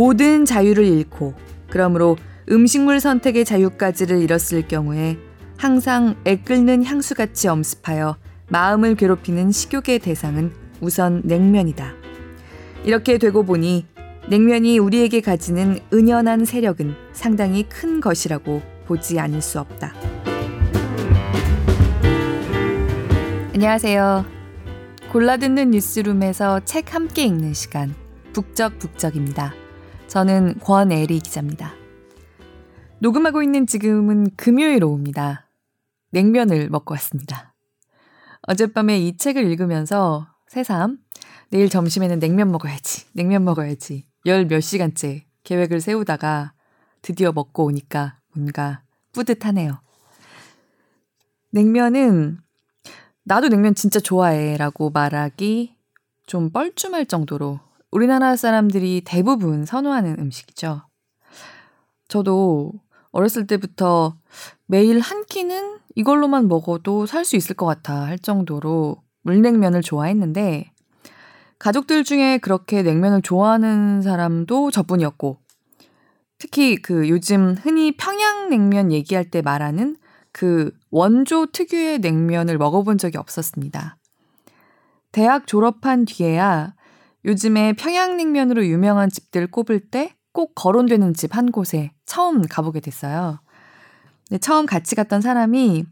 모든 자유를 잃고 그러므로 음식물 선택의 자유까지를 잃었을 경우에 항상 애 끓는 향수같이 엄습하여 마음을 괴롭히는 식욕의 대상은 우선 냉면이다. 이렇게 되고 보니 냉면이 우리에게 가지는 은연한 세력은 상당히 큰 것이라고 보지 않을 수 없다. 안녕하세요. 골라듣는 뉴스룸에서 책 함께 읽는 시간, 북적북적입니다. 저는 권애리 기자입니다. 녹음하고 있는 지금은 금요일 오후입니다. 냉면을 먹고 왔습니다. 어젯밤에 이 책을 읽으면서 새삼 내일 점심에는 냉면 먹어야지, 냉면 먹어야지 열 몇 시간째 계획을 세우다가 드디어 먹고 오니까 뭔가 뿌듯하네요. 냉면은 나도 냉면 진짜 좋아해 라고 말하기 좀 뻘쭘할 정도로 우리나라 사람들이 대부분 선호하는 음식이죠. 저도 어렸을 때부터 매일 한 끼는 이걸로만 먹어도 살 수 있을 것 같아 할 정도로 물냉면을 좋아했는데 가족들 중에 그렇게 냉면을 좋아하는 사람도 저뿐이었고 특히 그 요즘 흔히 평양냉면 얘기할 때 말하는 그 원조 특유의 냉면을 먹어본 적이 없었습니다. 대학 졸업한 뒤에야 요즘에 평양냉면으로 유명한 집들 꼽을 때 꼭 거론되는 집 한 곳에 처음 가보게 됐어요. 근데 처음 같이 갔던 사람이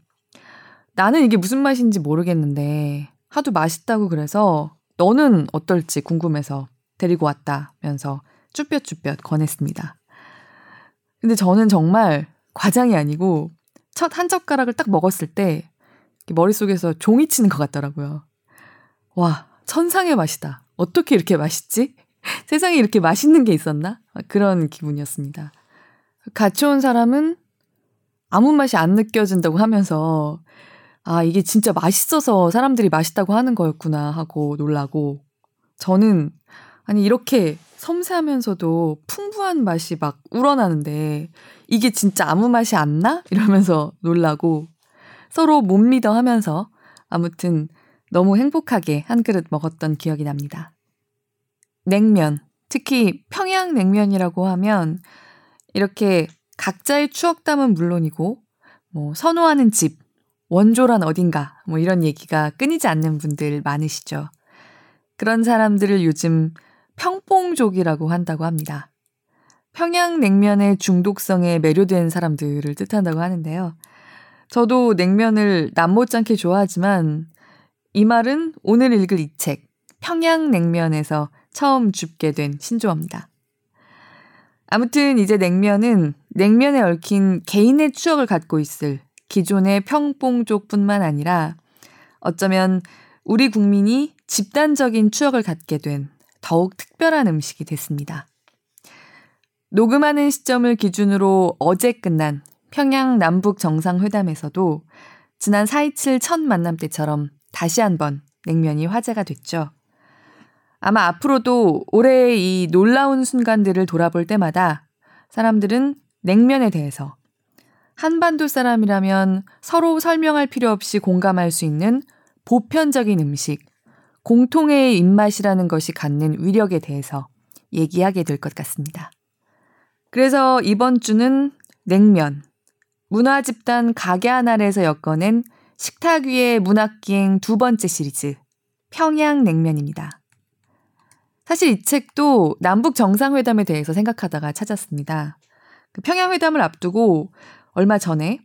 나는 이게 무슨 맛인지 모르겠는데 하도 맛있다고 그래서 너는 어떨지 궁금해서 데리고 왔다면서 쭈뼛쭈뼛 권했습니다. 근데 저는 정말 과장이 아니고 첫 한 젓가락을 딱 먹었을 때 머릿속에서 종이 치는 것 같더라고요. 와, 천상의 맛이다. 어떻게 이렇게 맛있지? 세상에 이렇게 맛있는 게 있었나? 그런 기분이었습니다. 같이 온 사람은 아무 맛이 안 느껴진다고 하면서 아, 이게 진짜 맛있어서 사람들이 맛있다고 하는 거였구나 하고 놀라고 저는 아니 이렇게 섬세하면서도 풍부한 맛이 막 우러나는데 이게 진짜 아무 맛이 안 나? 이러면서 놀라고 서로 못 믿어 하면서 아무튼 너무 행복하게 한 그릇 먹었던 기억이 납니다. 냉면, 특히 평양 냉면이라고 하면 이렇게 각자의 추억담은 물론이고 뭐 선호하는 집, 원조란 어딘가 뭐 이런 얘기가 끊이지 않는 분들 많으시죠. 그런 사람들을 요즘 평뽕족이라고 한다고 합니다. 평양 냉면의 중독성에 매료된 사람들을 뜻한다고 하는데요. 저도 냉면을 남 못지않게 좋아하지만 이 말은 오늘 읽을 이 책, 평양냉면에서 처음 줍게 된 신조어입니다. 아무튼 이제 냉면은 냉면에 얽힌 개인의 추억을 갖고 있을 기존의 평뽕족뿐만 아니라 어쩌면 우리 국민이 집단적인 추억을 갖게 된 더욱 특별한 음식이 됐습니다. 녹음하는 시점을 기준으로 어제 끝난 평양 남북 정상회담에서도 지난 4.27 첫 만남 때처럼 다시 한번 냉면이 화제가 됐죠. 아마 앞으로도 올해의 이 놀라운 순간들을 돌아볼 때마다 사람들은 냉면에 대해서 한반도 사람이라면 서로 설명할 필요 없이 공감할 수 있는 보편적인 음식, 공통의 입맛이라는 것이 갖는 위력에 대해서 얘기하게 될 것 같습니다. 그래서 이번 주는 냉면, 문화집단 가게 하나에서 엮어낸 식탁 위의 문학기행 두 번째 시리즈, 평양냉면입니다. 사실 이 책도 남북 정상회담에 대해서 생각하다가 찾았습니다. 그 평양회담을 앞두고 얼마 전에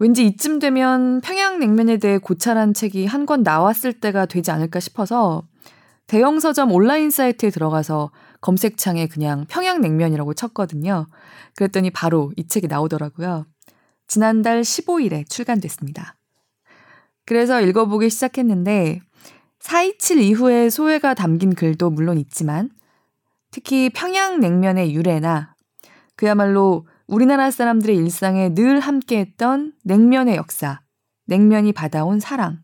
왠지 이쯤 되면 평양냉면에 대해 고찰한 책이 한 권 나왔을 때가 되지 않을까 싶어서 대형 서점 온라인 사이트에 들어가서 검색창에 그냥 평양냉면이라고 쳤거든요. 그랬더니 바로 이 책이 나오더라고요. 지난달 15일에 출간됐습니다. 그래서 읽어보기 시작했는데 4.27 이후의 소회가 담긴 글도 물론 있지만 특히 평양냉면의 유래나 그야말로 우리나라 사람들의 일상에 늘 함께했던 냉면의 역사, 냉면이 받아온 사랑,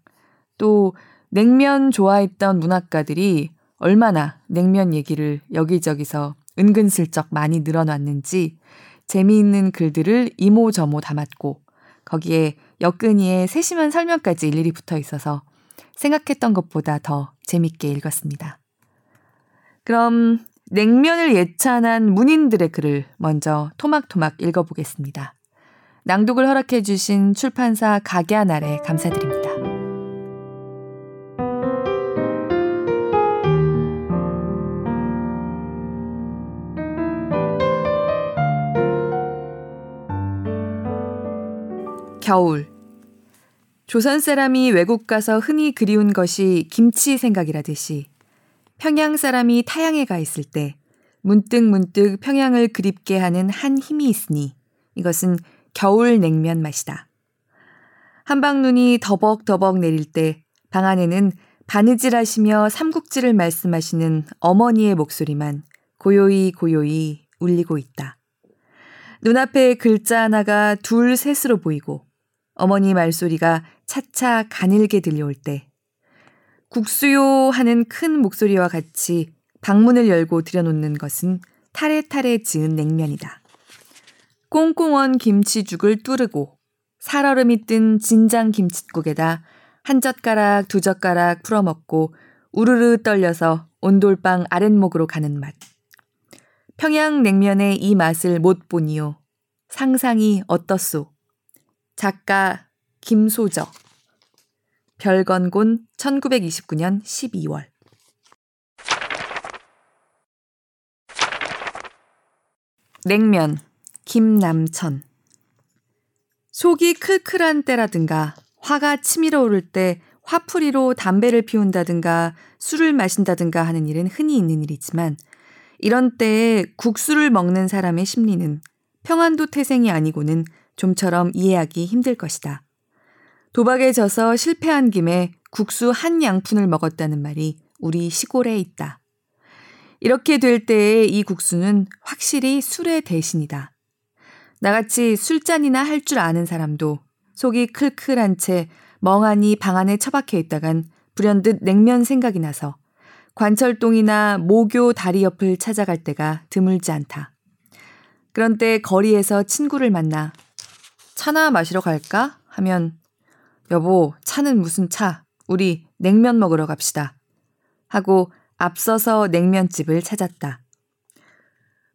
또 냉면 좋아했던 문학가들이 얼마나 냉면 얘기를 여기저기서 은근슬쩍 많이 늘어놨는지 재미있는 글들을 이모저모 담았고 거기에 역근이의 세심한 설명까지 일일이 붙어 있어서 생각했던 것보다 더 재밌게 읽었습니다. 그럼 냉면을 예찬한 문인들의 글을 먼저 토막토막 읽어보겠습니다. 낭독을 허락해주신 출판사 가게하날에 감사드립니다. 겨울 조선 사람이 외국 가서 흔히 그리운 것이 김치 생각이라듯이 평양 사람이 타양에 가 있을 때 문득 문득 평양을 그립게 하는 한 힘이 있으니 이것은 겨울 냉면 맛이다. 한방눈이 더벅더벅 내릴 때 방 안에는 바느질 하시며 삼국지를 말씀하시는 어머니의 목소리만 고요히 고요히 울리고 있다. 눈앞에 글자 하나가 둘 셋으로 보이고 어머니 말소리가 차차 가늘게 들려올 때 국수요 하는 큰 목소리와 같이 방문을 열고 들여놓는 것은 타레타레 지은 냉면이다. 꽁꽁언 김치죽을 뚜르고 살얼음이 뜬 진장 김칫국에다 한 젓가락 두 젓가락 풀어 먹고 우르르 떨려서 온돌방 아랫목으로 가는 맛. 평양 냉면의 이 맛을 못 보니요. 상상이 어떻소? 작가 김소저 별건곤 1929년 12월. 냉면 김남천. 속이 클클한 때라든가 화가 치밀어 오를 때 화풀이로 담배를 피운다든가 술을 마신다든가 하는 일은 흔히 있는 일이지만 이런 때에 국수를 먹는 사람의 심리는 평안도 태생이 아니고는 좀처럼 이해하기 힘들 것이다. 도박에 져서 실패한 김에 국수 한 양푼을 먹었다는 말이 우리 시골에 있다. 이렇게 될 때에 이 국수는 확실히 술의 대신이다. 나같이 술잔이나 할 줄 아는 사람도 속이 클클한 채 멍하니 방 안에 처박혀 있다간 불현듯 냉면 생각이 나서 관철동이나 모교 다리 옆을 찾아갈 때가 드물지 않다. 그런 때 거리에서 친구를 만나 차나 마시러 갈까? 하면 여보, 차는 무슨 차? 우리 냉면 먹으러 갑시다. 하고 앞서서 냉면집을 찾았다.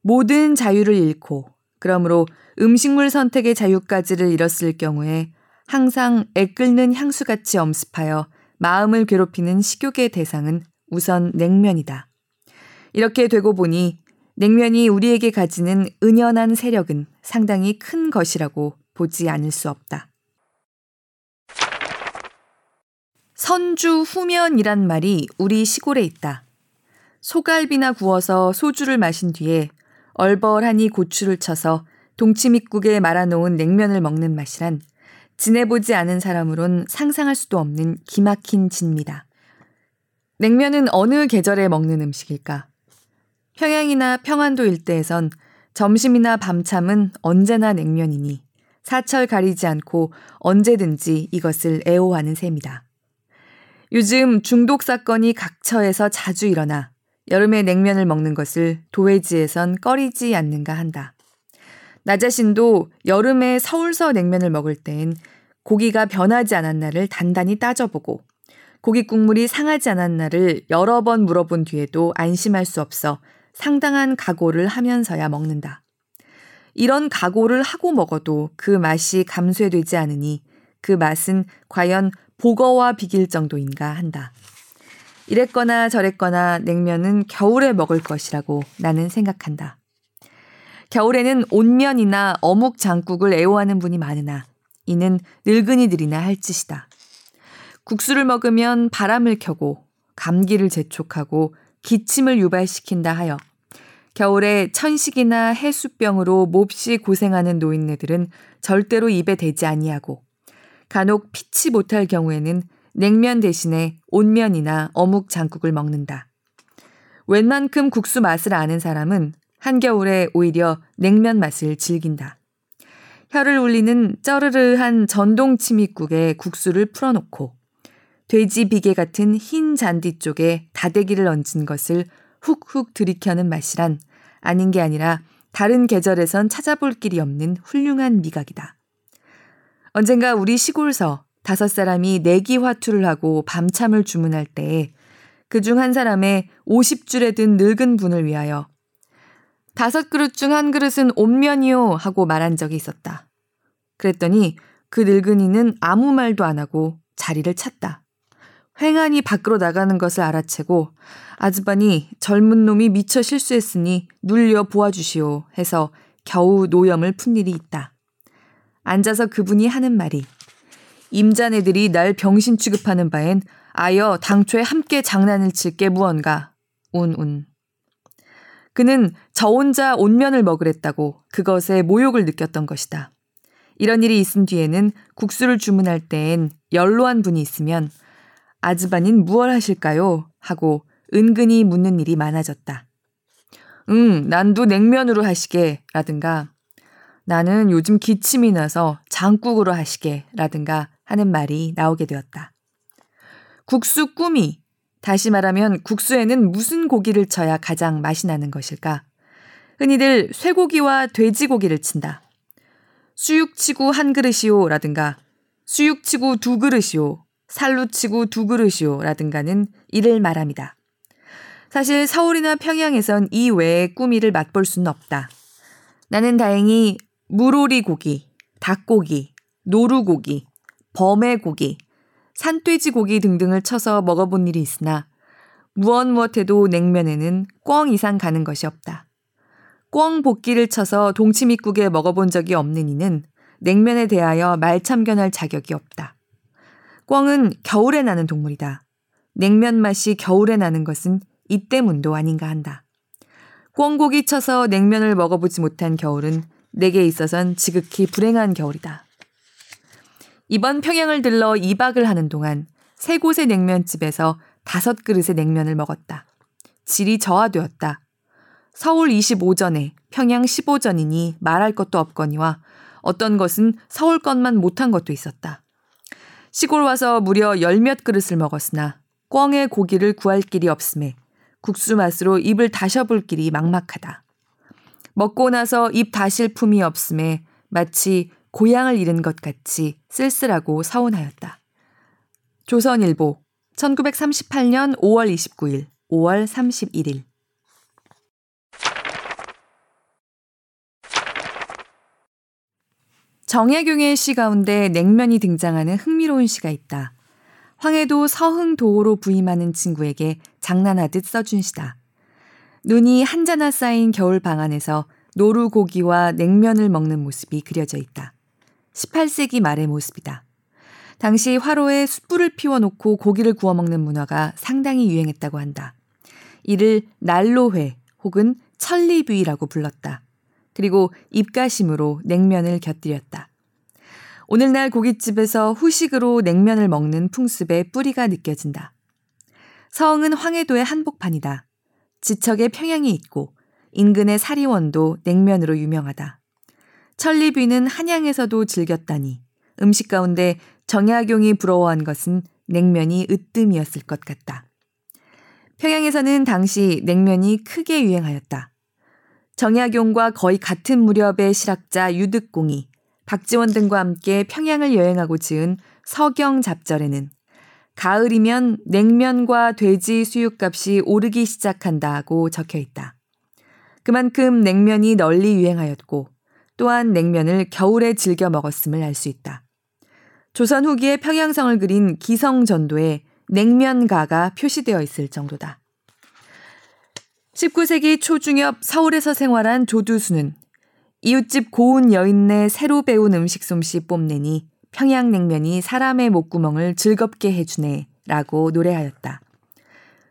모든 자유를 잃고 그러므로 음식물 선택의 자유까지를 잃었을 경우에 항상 애 끓는 향수같이 엄습하여 마음을 괴롭히는 식욕의 대상은 우선 냉면이다. 이렇게 되고 보니 냉면이 우리에게 가지는 은연한 세력은 상당히 큰 것이라고 보지 않을 수 없다. 선주 후면이란 말이 우리 시골에 있다. 소갈비나 구워서 소주를 마신 뒤에 얼벌하니 고추를 쳐서 동치미국에 말아놓은 냉면을 먹는 맛이란 지내보지 않은 사람으론 상상할 수도 없는 기막힌 진미다. 냉면은 어느 계절에 먹는 음식일까? 평양이나 평안도 일대에선 점심이나 밤참은 언제나 냉면이니 사철 가리지 않고 언제든지 이것을 애호하는 셈이다. 요즘 중독 사건이 각처에서 자주 일어나 여름에 냉면을 먹는 것을 도회지에선 꺼리지 않는가 한다. 나 자신도 여름에 서울서 냉면을 먹을 땐 고기가 변하지 않았나를 단단히 따져보고 고기 국물이 상하지 않았나를 여러 번 물어본 뒤에도 안심할 수 없어 상당한 각오를 하면서야 먹는다. 이런 각오를 하고 먹어도 그 맛이 감쇄되지 않으니 그 맛은 과연 보거와 비길 정도인가 한다. 이랬거나 저랬거나 냉면은 겨울에 먹을 것이라고 나는 생각한다. 겨울에는 온면이나 어묵 장국을 애호하는 분이 많으나 이는 늙은이들이나 할 짓이다. 국수를 먹으면 바람을 켜고 감기를 재촉하고 기침을 유발시킨다 하여 겨울에 천식이나 해수병으로 몹시 고생하는 노인네들은 절대로 입에 대지 아니하고 간혹 피치 못할 경우에는 냉면 대신에 온면이나 어묵 장국을 먹는다. 웬만큼 국수 맛을 아는 사람은 한겨울에 오히려 냉면 맛을 즐긴다. 혀를 울리는 쩌르르한 전동 치미국에 국수를 풀어놓고 돼지 비계 같은 흰 잔디 쪽에 다대기를 얹은 것을 훅훅 들이켜는 맛이란 아닌 게 아니라 다른 계절에선 찾아볼 길이 없는 훌륭한 미각이다. 언젠가 우리 시골서 다섯 사람이 내기 화투를 하고 밤참을 주문할 때에 그그중 한 사람의 50줄에 든 늙은 분을 위하여 다섯 그릇 중 한 그릇은 온면이요 하고 말한 적이 있었다. 그랬더니 그 늙은이는 아무 말도 안 하고 자리를 찼다. 횡하니 밖으로 나가는 것을 알아채고 아즈반이 젊은 놈이 미처 실수했으니 눌려 보아주시오 해서 겨우 노염을 푼 일이 있다. 앉아서 그분이 하는 말이 임자네들이 날 병신 취급하는 바엔 아여 당초에 함께 장난을 칠 게 무언가 운운. 그는 저 혼자 온면을 먹으랬다고 그것에 모욕을 느꼈던 것이다. 이런 일이 있은 뒤에는 국수를 주문할 때엔 연로한 분이 있으면 아즈바닌 무얼 하실까요? 하고 은근히 묻는 일이 많아졌다. 응, 난도 냉면으로 하시게 라든가 나는 요즘 기침이 나서 장국으로 하시게 라든가 하는 말이 나오게 되었다. 국수 꾸미. 다시 말하면 국수에는 무슨 고기를 쳐야 가장 맛이 나는 것일까? 흔히들 쇠고기와 돼지고기를 친다. 수육치고 한 그릇이요 라든가 수육치고 두 그릇이요 살로 치고 두 그릇이요 라든가는 이를 말합니다. 사실 서울이나 평양에선 이 외의 꾸미를 맛볼 수는 없다. 나는 다행히 물오리 고기, 닭고기, 노루고기, 범해고기, 산돼지 고기 등등을 쳐서 먹어본 일이 있으나 무엇 무엇해도 냉면에는 꿩 이상 가는 것이 없다. 꿩 볶기를 쳐서 동치미국에 먹어본 적이 없는 이는 냉면에 대하여 말참견할 자격이 없다. 꿩은 겨울에 나는 동물이다. 냉면 맛이 겨울에 나는 것은 이 때문도 아닌가 한다. 꿩고기 쳐서 냉면을 먹어보지 못한 겨울은 내게 있어선 지극히 불행한 겨울이다. 이번 평양을 들러 2박을 하는 동안 세 곳의 냉면집에서 다섯 그릇의 냉면을 먹었다. 질이 저하되었다. 서울 25전에 평양 15전이니 말할 것도 없거니와 어떤 것은 서울 것만 못한 것도 있었다. 시골 와서 무려 열몇 그릇을 먹었으나 꿩의 고기를 구할 길이 없음에 국수 맛으로 입을 다셔볼 길이 막막하다. 먹고 나서 입 다실 품이 없음에 마치 고향을 잃은 것 같이 쓸쓸하고 서운하였다. 조선일보 1938년 5월 29일, 5월 31일 정혜경의 시 가운데 냉면이 등장하는 흥미로운 시가 있다. 황해도 서흥도호로 부임하는 친구에게 장난하듯 써준 시다. 눈이 한자나 쌓인 겨울 방 안에서 노루 고기와 냉면을 먹는 모습이 그려져 있다. 18세기 말의 모습이다. 당시 화로에 숯불을 피워놓고 고기를 구워 먹는 문화가 상당히 유행했다고 한다. 이를 난로회 혹은 천리뷰이라고 불렀다. 그리고 입가심으로 냉면을 곁들였다. 오늘날 고깃집에서 후식으로 냉면을 먹는 풍습의 뿌리가 느껴진다. 서흥은 황해도의 한복판이다. 지척에 평양이 있고 인근의 사리원도 냉면으로 유명하다. 천리뷰는 한양에서도 즐겼다니 음식 가운데 정약용이 부러워한 것은 냉면이 으뜸이었을 것 같다. 평양에서는 당시 냉면이 크게 유행하였다. 정약용과 거의 같은 무렵의 실학자 유득공이 박지원 등과 함께 평양을 여행하고 지은 서경 잡절에는 가을이면 냉면과 돼지 수육값이 오르기 시작한다고 적혀 있다. 그만큼 냉면이 널리 유행하였고 또한 냉면을 겨울에 즐겨 먹었음을 알 수 있다. 조선 후기에 평양성을 그린 기성전도에 냉면가가 표시되어 있을 정도다. 19세기 초중엽 서울에서 생활한 조두수는 이웃집 고운 여인네 새로 배운 음식 솜씨 뽐내니 평양냉면이 사람의 목구멍을 즐겁게 해주네 라고 노래하였다.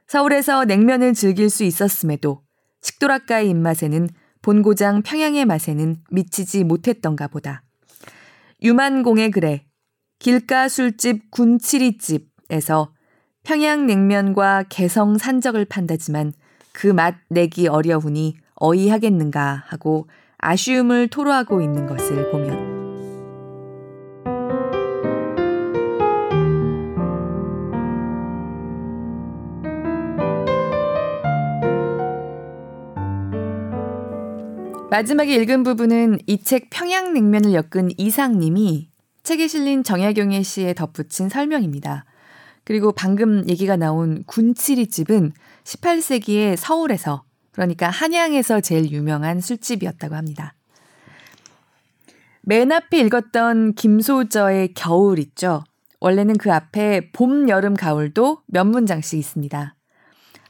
서울에서 냉면을 즐길 수 있었음에도 식도락가의 입맛에는 본고장 평양의 맛에는 미치지 못했던가 보다. 유만공의 글에 길가 술집 군치리집에서 평양냉면과 개성 산적을 판다지만 그 맛 내기 어려우니 어이하겠는가 하고 아쉬움을 토로하고 있는 것을 보면 마지막에 읽은 부분은 이 책 평양냉면을 엮은 이상님이 책에 실린 정약용의 시에 덧붙인 설명입니다. 그리고 방금 얘기가 나온 군치리 집은 18세기에 서울에서 그러니까 한양에서 제일 유명한 술집이었다고 합니다. 맨 앞에 읽었던 김소저의 겨울 있죠. 원래는 그 앞에 봄, 여름, 가을도 몇 문장씩 있습니다.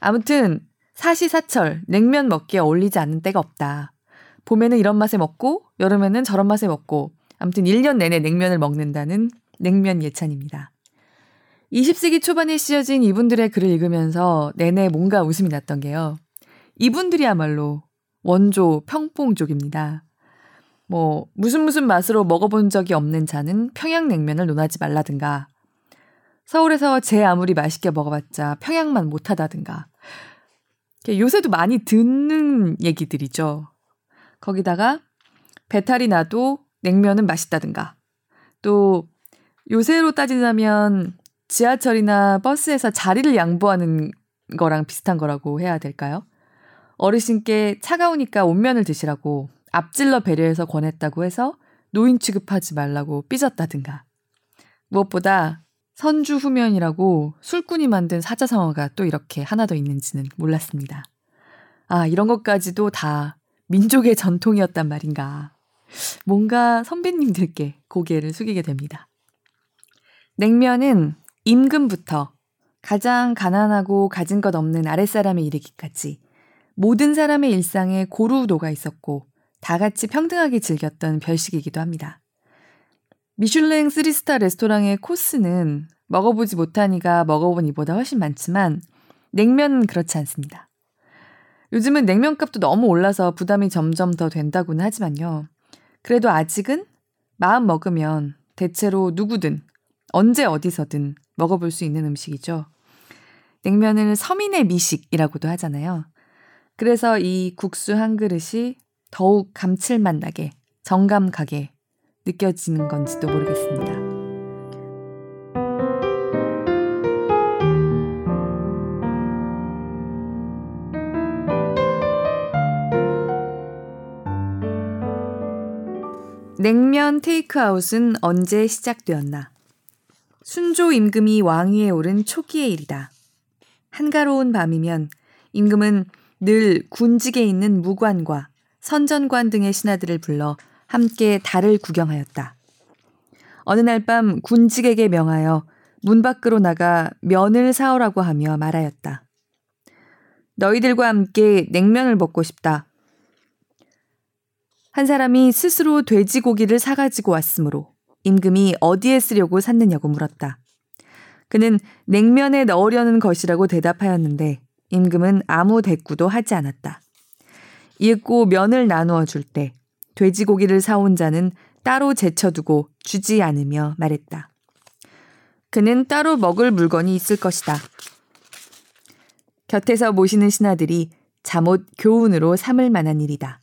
아무튼 사시사철 냉면 먹기에 어울리지 않는 때가 없다. 봄에는 이런 맛에 먹고 여름에는 저런 맛에 먹고 아무튼 1년 내내 냉면을 먹는다는 냉면 예찬입니다. 20세기 초반에 씌어진 이분들의 글을 읽으면서 내내 뭔가 웃음이 났던 게요. 이분들이야말로 원조 평봉족입니다. 뭐 무슨 무슨 맛으로 먹어본 적이 없는 자는 평양냉면을 논하지 말라든가 서울에서 제 아무리 맛있게 먹어봤자 평양만 못하다든가 요새도 많이 듣는 얘기들이죠. 거기다가 배탈이 나도 냉면은 맛있다든가 또 요새로 따지자면 지하철이나 버스에서 자리를 양보하는 거랑 비슷한 거라고 해야 될까요? 어르신께 차가우니까 온면을 드시라고 앞질러 배려해서 권했다고 해서 노인 취급하지 말라고 삐졌다든가. 무엇보다 선주 후면이라고 술꾼이 만든 사자성어가 또 이렇게 하나 더 있는지는 몰랐습니다. 아, 이런 것까지도 다 민족의 전통이었단 말인가. 뭔가 선배님들께 고개를 숙이게 됩니다. 냉면은 임금부터 가장 가난하고 가진 것 없는 아랫사람에 이르기까지 모든 사람의 일상에 고루도가 있었고 다 같이 평등하게 즐겼던 별식이기도 합니다. 미슐랭 3스타 레스토랑의 코스는 먹어보지 못하니까 먹어본 이보다 훨씬 많지만 냉면은 그렇지 않습니다. 요즘은 냉면값도 너무 올라서 부담이 점점 더 된다고는 하지만요. 그래도 아직은 마음 먹으면 대체로 누구든 언제 어디서든 먹어볼 수 있는 음식이죠. 냉면을 서민의 미식이라고도 하잖아요. 그래서 이 국수 한 그릇이 더욱 감칠맛 나게, 정감 가게 느껴지는 건지도 모르겠습니다. 냉면 테이크아웃은 언제 시작되었나? 순조 임금이 왕위에 오른 초기의 일이다. 한가로운 밤이면 임금은 늘 군직에 있는 무관과 선전관 등의 신하들을 불러 함께 달을 구경하였다. 어느 날 밤 군직에게 명하여 문 밖으로 나가 면을 사오라고 하며 말하였다. 너희들과 함께 냉면을 먹고 싶다. 한 사람이 스스로 돼지고기를 사가지고 왔으므로 임금이 어디에 쓰려고 샀느냐고 물었다. 그는 냉면에 넣으려는 것이라고 대답하였는데 임금은 아무 대꾸도 하지 않았다. 이윽고 면을 나누어 줄 때 돼지고기를 사온 자는 따로 제쳐두고 주지 않으며 말했다. 그는 따로 먹을 물건이 있을 것이다. 곁에서 모시는 신하들이 잠옷 교훈으로 삼을 만한 일이다.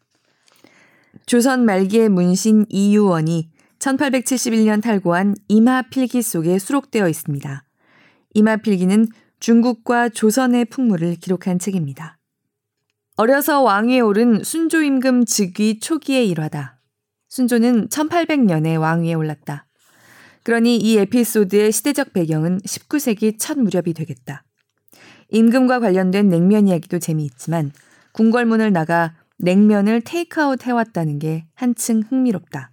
조선 말기의 문신 이유원이 1871년 탈고한 이마 필기 속에 수록되어 있습니다. 이마 필기는 중국과 조선의 풍물을 기록한 책입니다. 어려서 왕위에 오른 순조 임금 즉위 초기의 일화다. 순조는 1800년에 왕위에 올랐다. 그러니 이 에피소드의 시대적 배경은 19세기 첫 무렵이 되겠다. 임금과 관련된 냉면 이야기도 재미있지만 궁궐문을 나가 냉면을 테이크아웃 해왔다는 게 한층 흥미롭다.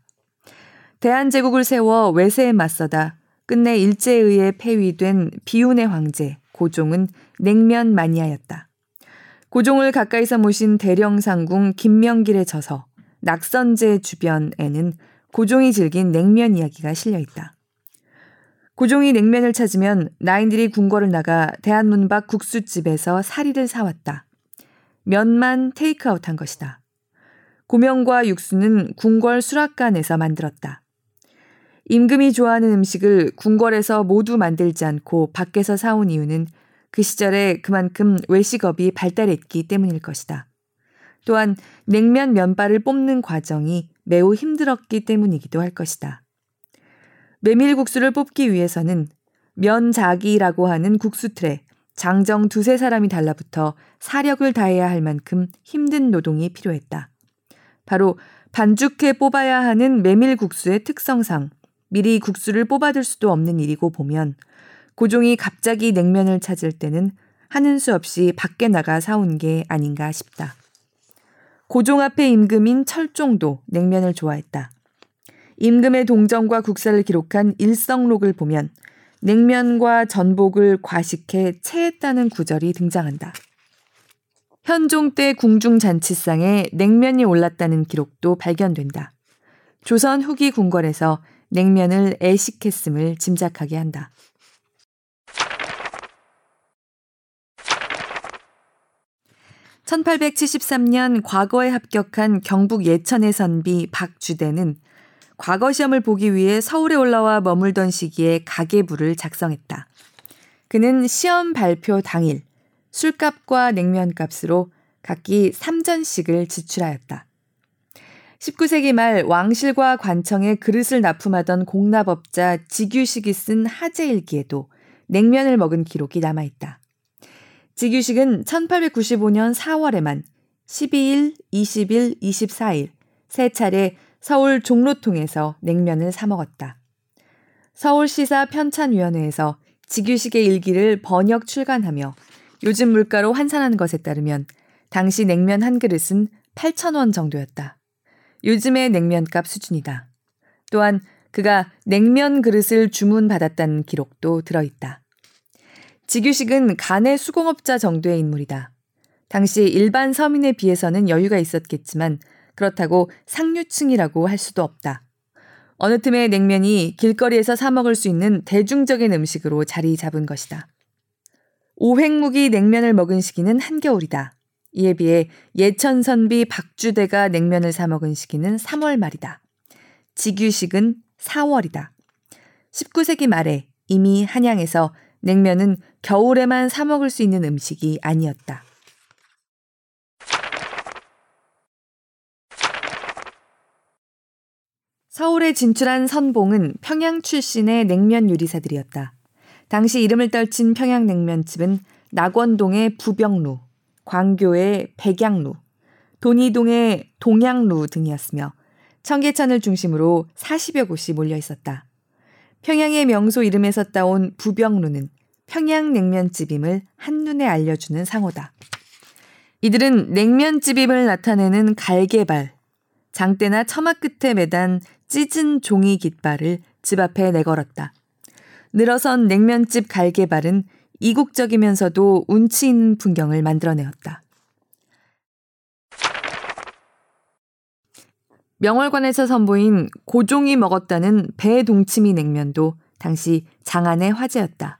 대한제국을 세워 외세에 맞서다 끝내 일제에 의해 폐위된 비운의 황제 고종은 냉면 마니아였다. 고종을 가까이서 모신 대령상궁 김명길에 져서 낙선제 주변에는 고종이 즐긴 냉면 이야기가 실려 있다. 고종이 냉면을 찾으면 나인들이 궁궐을 나가 대한문 밖 국수집에서 사리를 사왔다. 면만 테이크아웃 한 것이다. 고명과 육수는 궁궐 수락관에서 만들었다. 임금이 좋아하는 음식을 궁궐에서 모두 만들지 않고 밖에서 사온 이유는 그 시절에 그만큼 외식업이 발달했기 때문일 것이다. 또한 냉면 면발을 뽑는 과정이 매우 힘들었기 때문이기도 할 것이다. 메밀국수를 뽑기 위해서는 면자기라고 하는 국수 틀에 장정 두세 사람이 달라붙어 사력을 다해야 할 만큼 힘든 노동이 필요했다. 바로 반죽해 뽑아야 하는 메밀국수의 특성상 미리 국수를 뽑아둘 수도 없는 일이고 보면 고종이 갑자기 냉면을 찾을 때는 하는 수 없이 밖에 나가 사온 게 아닌가 싶다. 고종 앞에 임금인 철종도 냉면을 좋아했다. 임금의 동정과 국사를 기록한 일성록을 보면 냉면과 전복을 과식해 체했다는 구절이 등장한다. 현종 때 궁중잔치상에 냉면이 올랐다는 기록도 발견된다. 조선 후기 궁궐에서 냉면을 애식했음을 짐작하게 한다. (1873년) 과거에 합격한 경북 예천의 선비 박주대는 과거 시험을 보기 위해 서울에 올라와 머물던 시기에 가계부를 작성했다. 그는 시험 발표 당일 술값과 냉면값으로 각기 3전씩을 지출하였다. 19세기 말 왕실과 관청에 그릇을 납품하던 공납업자 지규식이 쓴 하재일기에도 냉면을 먹은 기록이 남아있다. 지규식은 1895년 4월에만 12일, 20일, 24일 세 차례 서울 종로통에서 냉면을 사 먹었다. 서울시사 편찬위원회에서 지규식의 일기를 번역 출간하며 요즘 물가로 환산한 것에 따르면 당시 냉면 한 그릇은 8,000원 정도였다. 요즘의 냉면값 수준이다. 또한 그가 냉면 그릇을 주문받았다는 기록도 들어있다. 지규식은 간의 수공업자 정도의 인물이다. 당시 일반 서민에 비해서는 여유가 있었겠지만 그렇다고 상류층이라고 할 수도 없다. 어느 틈에 냉면이 길거리에서 사 먹을 수 있는 대중적인 음식으로 자리 잡은 것이다. 오획묵이 냉면을 먹은 시기는 한겨울이다. 이에 비해 예천 선비 박주대가 냉면을 사 먹은 시기는 3월 말이다. 직유식은 4월이다. 19세기 말에 이미 한양에서 냉면은 겨울에만 사 먹을 수 있는 음식이 아니었다. 서울에 진출한 선봉은 평양 출신의 냉면 요리사들이었다. 당시 이름을 떨친 평양냉면집은 낙원동의 부병루, 광교의 백양루, 돈이동의 동양루 등이었으며 청계천을 중심으로 40여 곳이 몰려 있었다. 평양의 명소 이름에서 따온 부병루는 평양냉면집임을 한눈에 알려주는 상호다. 이들은 냉면집임을 나타내는 갈개발, 장대나 처마 끝에 매단 찢은 종이 깃발을 집 앞에 내걸었다. 늘어선 냉면집 갈개발은 이국적이면서도 운치 있는 풍경을 만들어내었다. 명월관에서 선보인 고종이 먹었다는 배동치미 냉면도 당시 장안의 화제였다.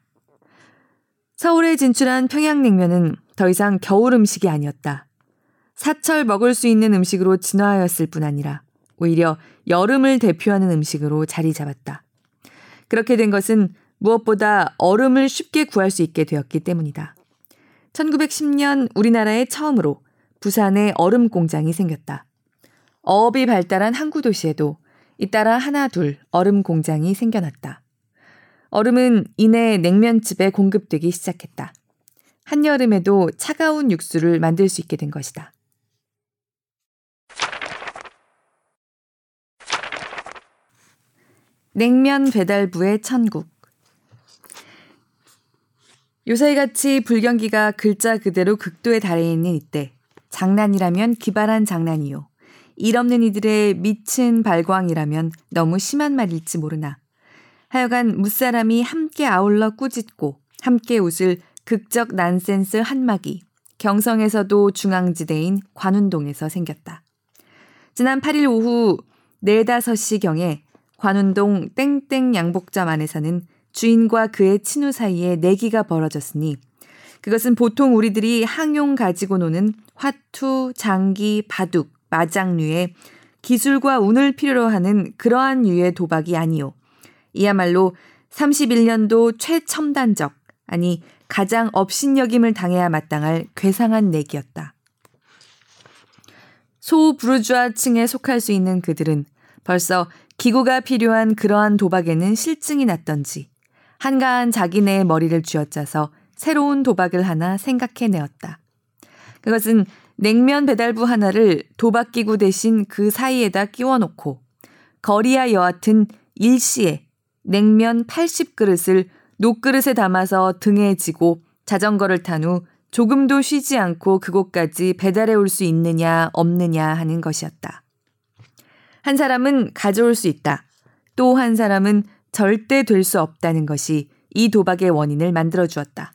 서울에 진출한 평양냉면은 더 이상 겨울 음식이 아니었다. 사철 먹을 수 있는 음식으로 진화하였을 뿐 아니라 오히려 여름을 대표하는 음식으로 자리 잡았다. 그렇게 된 것은 무엇보다 얼음을 쉽게 구할 수 있게 되었기 때문이다. 1910년 우리나라에 처음으로 부산에 얼음 공장이 생겼다. 어업이 발달한 항구 도시에도 잇따라 하나 둘 얼음 공장이 생겨났다. 얼음은 이내 냉면집에 공급되기 시작했다. 한여름에도 차가운 육수를 만들 수 있게 된 것이다. 냉면 배달부의 천국. 요새같이 불경기가 글자 그대로 극도에 달해 있는 이때 장난이라면 기발한 장난이요. 일 없는 이들의 미친 발광이라면 너무 심한 말일지 모르나. 하여간 무사람이 함께 아울러 꾸짖고 함께 웃을 극적 난센스 한마기 경성에서도 중앙지대인 관운동에서 생겼다. 지난 8일 오후 4, 5시경에 관운동 땡땡 양복점 안에서는 주인과 그의 친우 사이에 내기가 벌어졌으니 그것은 보통 우리들이 항용 가지고 노는 화투, 장기, 바둑, 마장류의 기술과 운을 필요로 하는 그러한 류의 도박이 아니요. 이야말로 31년도 최첨단적, 아니 가장 업신여김을 당해야 마땅할 괴상한 내기였다. 소부르주아층에 속할 수 있는 그들은 벌써 기구가 필요한 그러한 도박에는 실증이 났던지 한가한 자기네의 머리를 쥐어짜서 새로운 도박을 하나 생각해내었다. 그것은 냉면 배달부 하나를 도박기구 대신 그 사이에다 끼워놓고 거리야 여하튼 일시에 냉면 80그릇을 녹그릇에 담아서 등에 지고 자전거를 탄 후 조금도 쉬지 않고 그곳까지 배달해 올 수 있느냐 없느냐 하는 것이었다. 한 사람은 가져올 수 있다. 또 한 사람은 절대 될 수 없다는 것이 이 도박의 원인을 만들어 주었다.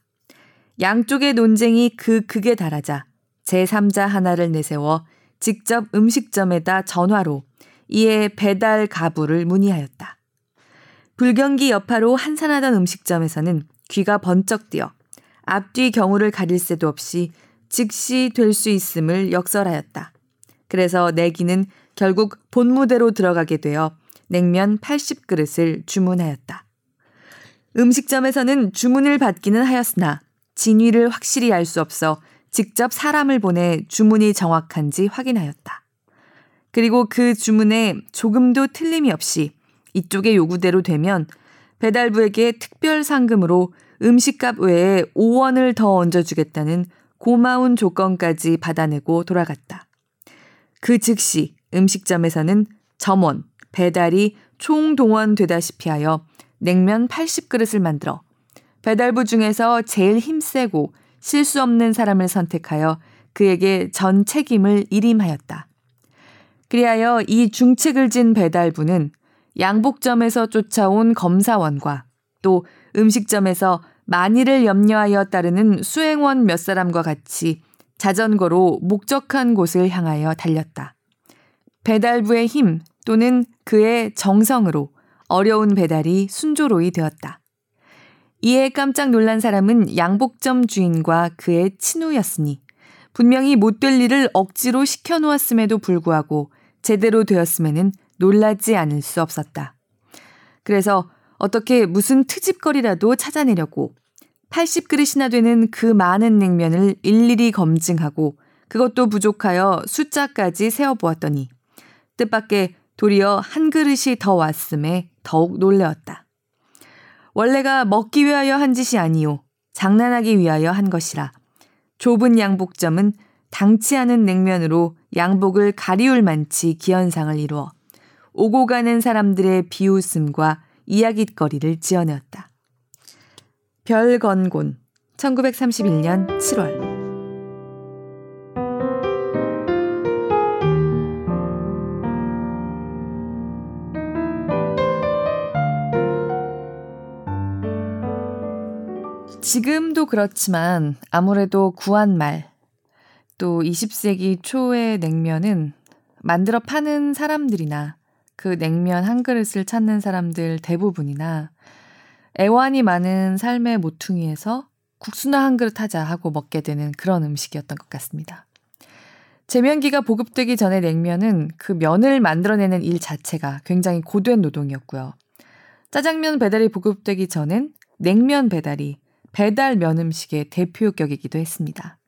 양쪽의 논쟁이 그 극에 달하자 제3자 하나를 내세워 직접 음식점에다 전화로 이에 배달 가부를 문의하였다. 불경기 여파로 한산하던 음식점에서는 귀가 번쩍 뛰어 앞뒤 경우를 가릴 새도 없이 즉시 될 수 있음을 역설하였다. 그래서 내기는 결국 본무대로 들어가게 되어 냉면 80그릇을 주문하였다. 음식점에서는 주문을 받기는 하였으나 진위를 확실히 알 수 없어 직접 사람을 보내 주문이 정확한지 확인하였다. 그리고 그 주문에 조금도 틀림이 없이 이쪽의 요구대로 되면 배달부에게 특별 상금으로 음식값 외에 5원을 더 얹어주겠다는 고마운 조건까지 받아내고 돌아갔다. 그 즉시 음식점에서는 점원, 배달이 총동원되다시피 하여 냉면 80그릇을 만들어 배달부 중에서 제일 힘세고 실수 없는 사람을 선택하여 그에게 전 책임을 일임하였다. 그리하여 이 중책을 진 배달부는 양복점에서 쫓아온 검사원과 또 음식점에서 만일을 염려하여 따르는 수행원 몇 사람과 같이 자전거로 목적한 곳을 향하여 달렸다. 배달부의 힘 또는 그의 정성으로 어려운 배달이 순조로이 되었다. 이에 깜짝 놀란 사람은 양복점 주인과 그의 친우였으니 분명히 못 될 일을 억지로 시켜놓았음에도 불구하고 제대로 되었음에는 놀라지 않을 수 없었다. 그래서 어떻게 무슨 트집거리라도 찾아내려고 80그릇이나 되는 그 많은 냉면을 일일이 검증하고 그것도 부족하여 숫자까지 세어보았더니 뜻밖의 도리어 한 그릇이 더 왔음에 더욱 놀래었다. 원래가 먹기 위하여 한 짓이 아니요 장난하기 위하여 한 것이라. 좁은 양복점은 당치 않은 냉면으로 양복을 가리울 만치 기현상을 이루어 오고 가는 사람들의 비웃음과 이야깃거리를 지어내었다. 별건곤 1931년 7월 지금도 그렇지만 아무래도 구한말 또 20세기 초의 냉면은 만들어 파는 사람들이나 그 냉면 한 그릇을 찾는 사람들 대부분이나 애환이 많은 삶의 모퉁이에서 국수나 한 그릇 하자 하고 먹게 되는 그런 음식이었던 것 같습니다. 제면기가 보급되기 전에 냉면은 그 면을 만들어내는 일 자체가 굉장히 고된 노동이었고요. 짜장면 배달이 보급되기 전엔 냉면 배달이 배달 면 음식의 대표격이기도 했습니다.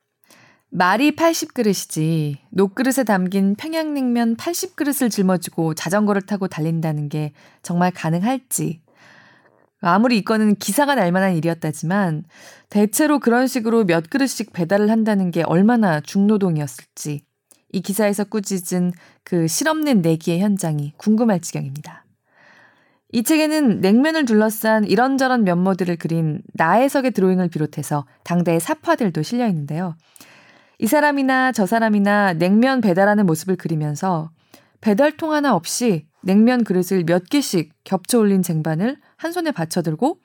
말이 80그릇이지 녹그릇에 담긴 평양냉면 80그릇을 짊어지고 자전거를 타고 달린다는 게 정말 가능할지 아무리 이거는 기사가 날 만한 일이었다지만 대체로 그런 식으로 몇 그릇씩 배달을 한다는 게 얼마나 중노동이었을지 이 기사에서 꾸짖은 그 실없는 내기의 현장이 궁금할 지경입니다. 이 책에는 냉면을 둘러싼 이런저런 면모들을 그린 나혜석의 드로잉을 비롯해서 당대의 사파들도 실려 있는데요. 이 사람이나 저 사람이나 냉면 배달하는 모습을 그리면서 배달통 하나 없이 냉면 그릇을 몇 개씩 겹쳐 올린 쟁반을 한 손에 받쳐들고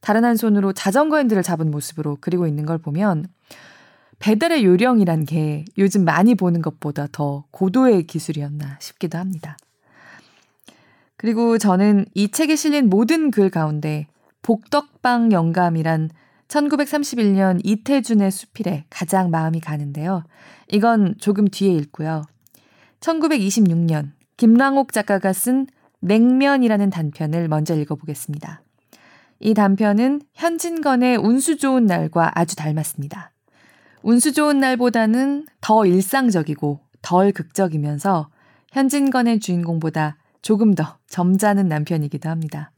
다른 한 손으로 자전거 핸들을 잡은 모습으로 그리고 있는 걸 보면 배달의 요령이란 게 요즘 많이 보는 것보다 더 고도의 기술이었나 싶기도 합니다. 그리고 저는 이 책에 실린 모든 글 가운데 복덕방 영감이란 1931년 이태준의 수필에 가장 마음이 가는데요. 이건 조금 뒤에 읽고요. 1926년 김랑옥 작가가 쓴 냉면이라는 단편을 먼저 읽어보겠습니다. 이 단편은 현진건의 운수 좋은 날과 아주 닮았습니다. 운수 좋은 날보다는 더 일상적이고 덜 극적이면서 현진건의 주인공보다 조금 더 점잖은 남편이기도 합니다.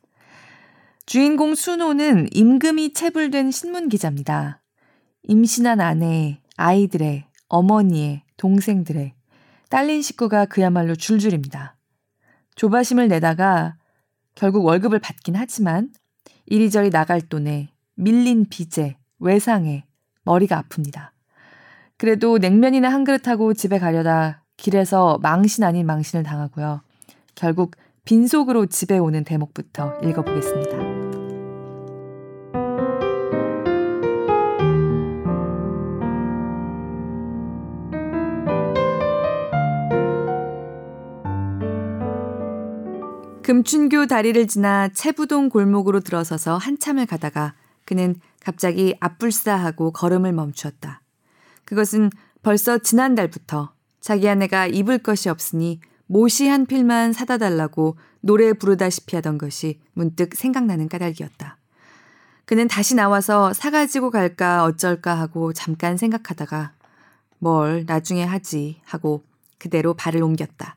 주인공 순호는 임금이 체불된 신문 기자입니다. 임신한 아내, 아이들의, 어머니의, 동생들의, 딸린 식구가 그야말로 줄줄입니다. 조바심을 내다가 결국 월급을 받긴 하지만 이리저리 나갈 돈에 밀린 빚에 외상에 머리가 아픕니다. 그래도 냉면이나 한 그릇 하고 집에 가려다 길에서 망신 아닌 망신을 당하고요. 결국 빈속으로 집에 오는 대목부터 읽어보겠습니다. 금춘교 다리를 지나 채부동 골목으로 들어서서 한참을 가다가 그는 갑자기 앞불싸하고 걸음을 멈추었다. 그것은 벌써 지난달부터 자기 아내가 입을 것이 없으니 모시 한 필만 사다 달라고 노래 부르다시피 하던 것이 문득 생각나는 까닭이었다. 그는 다시 나와서 사가지고 갈까 어쩔까 하고 잠깐 생각하다가 뭘 나중에 하지 하고 그대로 발을 옮겼다.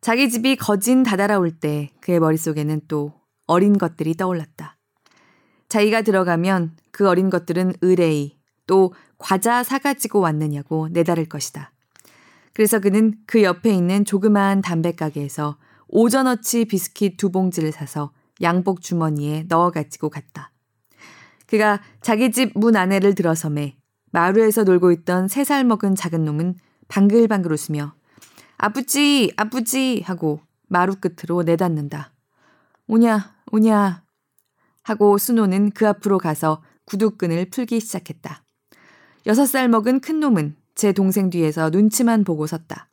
자기 집이 거진 다다라올 때 그의 머릿속에는 또 어린 것들이 떠올랐다. 자기가 들어가면 그 어린 것들은 의뢰이 또 과자 사가지고 왔느냐고 내다를 것이다. 그래서 그는 그 옆에 있는 조그마한 담배가게에서 오전어치 비스킷 두 봉지를 사서 양복 주머니에 넣어 가지고 갔다. 그가 자기 집 문 안에를 들어서매 마루에서 놀고 있던 세 살 먹은 작은 놈은 방글방글 웃으며 아프지, 아프지 하고 마루 끝으로 내닫는다. 오냐, 오냐 하고 순호는 그 앞으로 가서 구두끈을 풀기 시작했다. 여섯 살 먹은 큰 놈은 제 동생 뒤에서 눈치만 보고 섰다.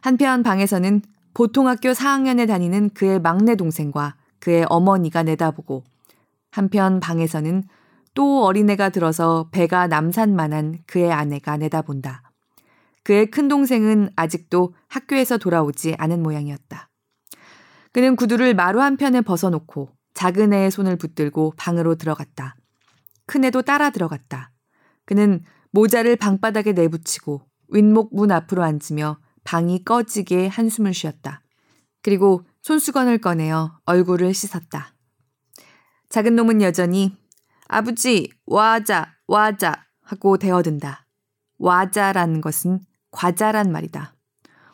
한편 방에서는 보통 학교 4학년에 다니는 그의 막내 동생과 그의 어머니가 내다보고 한편 방에서는 또 어린애가 들어서 배가 남산만한 그의 아내가 내다본다. 그의 큰 동생은 아직도 학교에서 돌아오지 않은 모양이었다. 그는 구두를 마루 한편에 벗어놓고 작은 애의 손을 붙들고 방으로 들어갔다. 큰 애도 따라 들어갔다. 그는 모자를 방바닥에 내붙이고 윗목 문 앞으로 앉으며 방이 꺼지게 한숨을 쉬었다. 그리고 손수건을 꺼내어 얼굴을 씻었다. 작은 놈은 여전히 아버지, 와자, 와자 하고 대어든다. 와자라는 것은 과자란 말이다.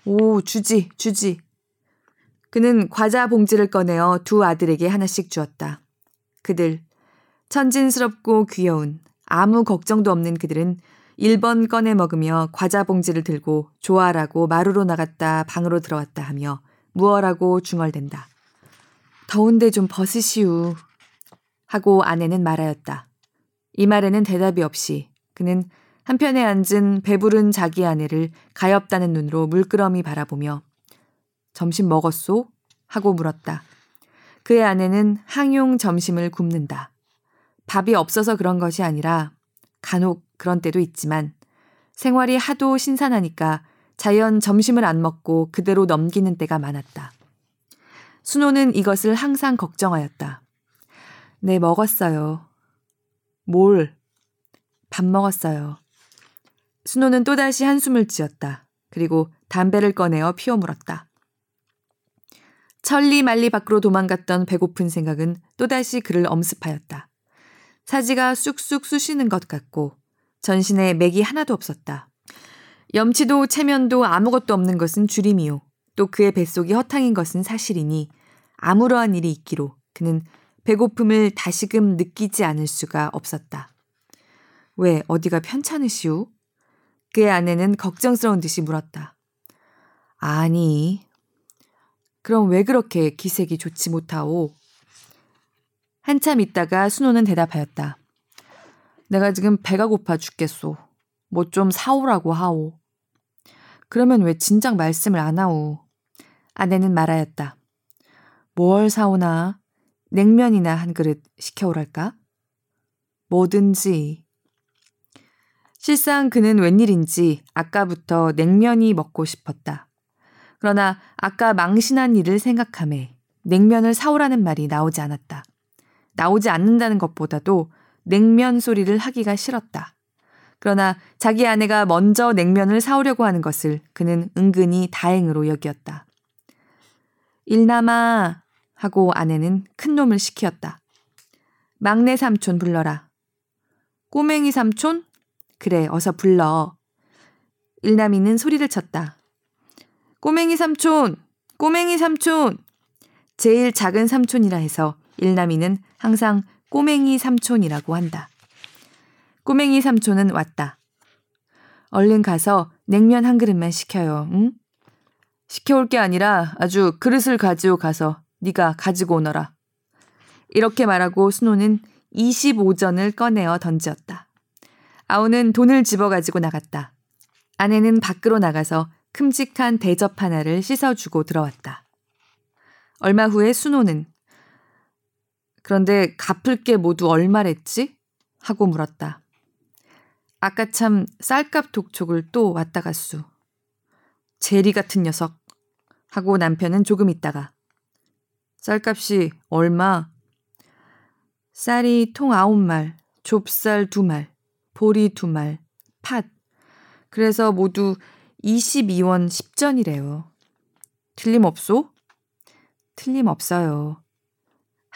오, 주지, 주지. 그는 과자 봉지를 꺼내어 두 아들에게 하나씩 주었다. 그들, 천진스럽고 귀여운, 아무 걱정도 없는 그들은 1번 꺼내 먹으며 과자 봉지를 들고 좋아라고 마루로 나갔다 방으로 들어왔다 하며 무얼하고 중얼댄다. 더운데 좀 벗으시우. 하고 아내는 말하였다. 이 말에는 대답이 없이 그는 한편에 앉은 배부른 자기 아내를 가엾다는 눈으로 물끄러미 바라보며 점심 먹었소? 하고 물었다. 그의 아내는 항용 점심을 굶는다. 밥이 없어서 그런 것이 아니라 간혹 그런 때도 있지만 생활이 하도 신선하니까 자연 점심을 안 먹고 그대로 넘기는 때가 많았다. 순호는 이것을 항상 걱정하였다. 네, 먹었어요. 뭘? 밥 먹었어요. 순호는 또다시 한숨을 지었다. 그리고 담배를 꺼내어 피워 물었다. 천리 말리 밖으로 도망갔던 배고픈 생각은 또다시 그를 엄습하였다. 사지가 쑥쑥 쑤시는 것 같고 전신에 맥이 하나도 없었다. 염치도 체면도 아무것도 없는 것은 주림이요. 또 그의 뱃속이 허탕인 것은 사실이니 아무러한 일이 있기로 그는 배고픔을 다시금 느끼지 않을 수가 없었다. 왜 어디가 편찮으시오? 그의 아내는 걱정스러운 듯이 물었다. 아니, 그럼 왜 그렇게 기색이 좋지 못하오? 한참 있다가 순호는 대답하였다. 내가 지금 배가 고파 죽겠소. 뭐 좀 사오라고 하오. 그러면 왜 진작 말씀을 안 하오? 아내는 말하였다. 뭘 사오나? 냉면이나 한 그릇 시켜오랄까? 뭐든지 실상 그는 웬일인지 아까부터 냉면이 먹고 싶었다. 그러나 아까 망신한 일을 생각함에 냉면을 사오라는 말이 나오지 않았다. 나오지 않는다는 것보다도 냉면 소리를 하기가 싫었다. 그러나 자기 아내가 먼저 냉면을 사오려고 하는 것을 그는 은근히 다행으로 여기었다. 일남아 하고 아내는 큰 놈을 시키었다. 막내 삼촌 불러라. 꼬맹이 삼촌? 그래, 어서 불러. 일남이는 소리를 쳤다. 꼬맹이 삼촌! 꼬맹이 삼촌! 제일 작은 삼촌이라 해서 일남이는 항상 꼬맹이 삼촌이라고 한다. 꼬맹이 삼촌은 왔다. 얼른 가서 냉면 한 그릇만 시켜요. 응? 시켜올 게 아니라 아주 그릇을 가지고 가서 네가 가지고 오너라. 이렇게 말하고 순호는 25전을 꺼내어 던지었다. 아우는 돈을 집어가지고 나갔다. 아내는 밖으로 나가서 큼직한 대접 하나를 씻어주고 들어왔다. 얼마 후에 순호는 그런데 갚을 게 모두 얼마랬지? 하고 물었다. 아까 참 쌀값 독촉을 또 왔다 갔수. 제리 같은 녀석. 하고 남편은 조금 있다가 쌀값이 얼마? 쌀이 통 아홉 말, 좁쌀 두 말, 보리 두 말, 팥. 그래서 모두 22원 10전이래요. 틀림없소? 틀림없어요.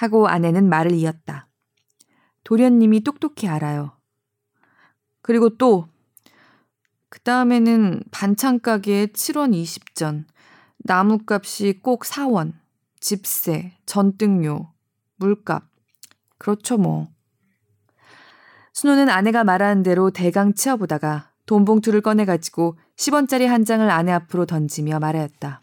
하고 아내는 말을 이었다. 도련님이 똑똑히 알아요. 그리고 또, 그 다음에는 반찬 가게에 7원 20전, 나무값이 꼭 4원, 집세, 전등료, 물값. 그렇죠, 뭐. 순호는 아내가 말하는 대로 대강 치어보다가 돈 봉투를 꺼내가지고 10원짜리 한 장을 아내 앞으로 던지며 말하였다.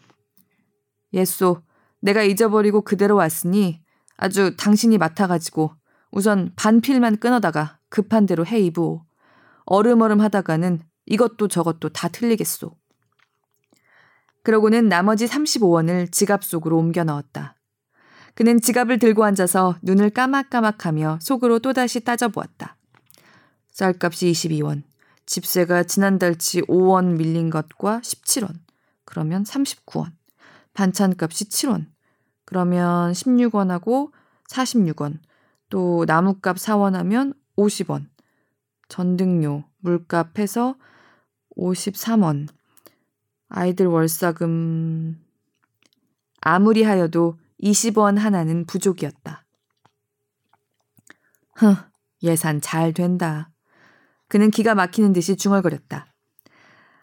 예쏘, 내가 잊어버리고 그대로 왔으니 아주 당신이 맡아가지고 우선 반필만 끊어다가 급한 대로 해 입으오. 얼음얼음 하다가는 이것도 저것도 다 틀리겠소. 그러고는 나머지 35원을 지갑 속으로 옮겨 넣었다. 그는 지갑을 들고 앉아서 눈을 까막까막하며 속으로 또다시 따져보았다. 쌀값이 22원, 집세가 지난달치 5원 밀린 것과 17원, 그러면 39원, 반찬값이 7원, 그러면 16원하고 46원, 또 나무값 4원 하면 50원, 전등료, 물값 해서 53원, 아이들 월사금 아무리 하여도 20원 하나는 부족이었다. 흥, 예산 잘 된다. 그는 기가 막히는 듯이 중얼거렸다.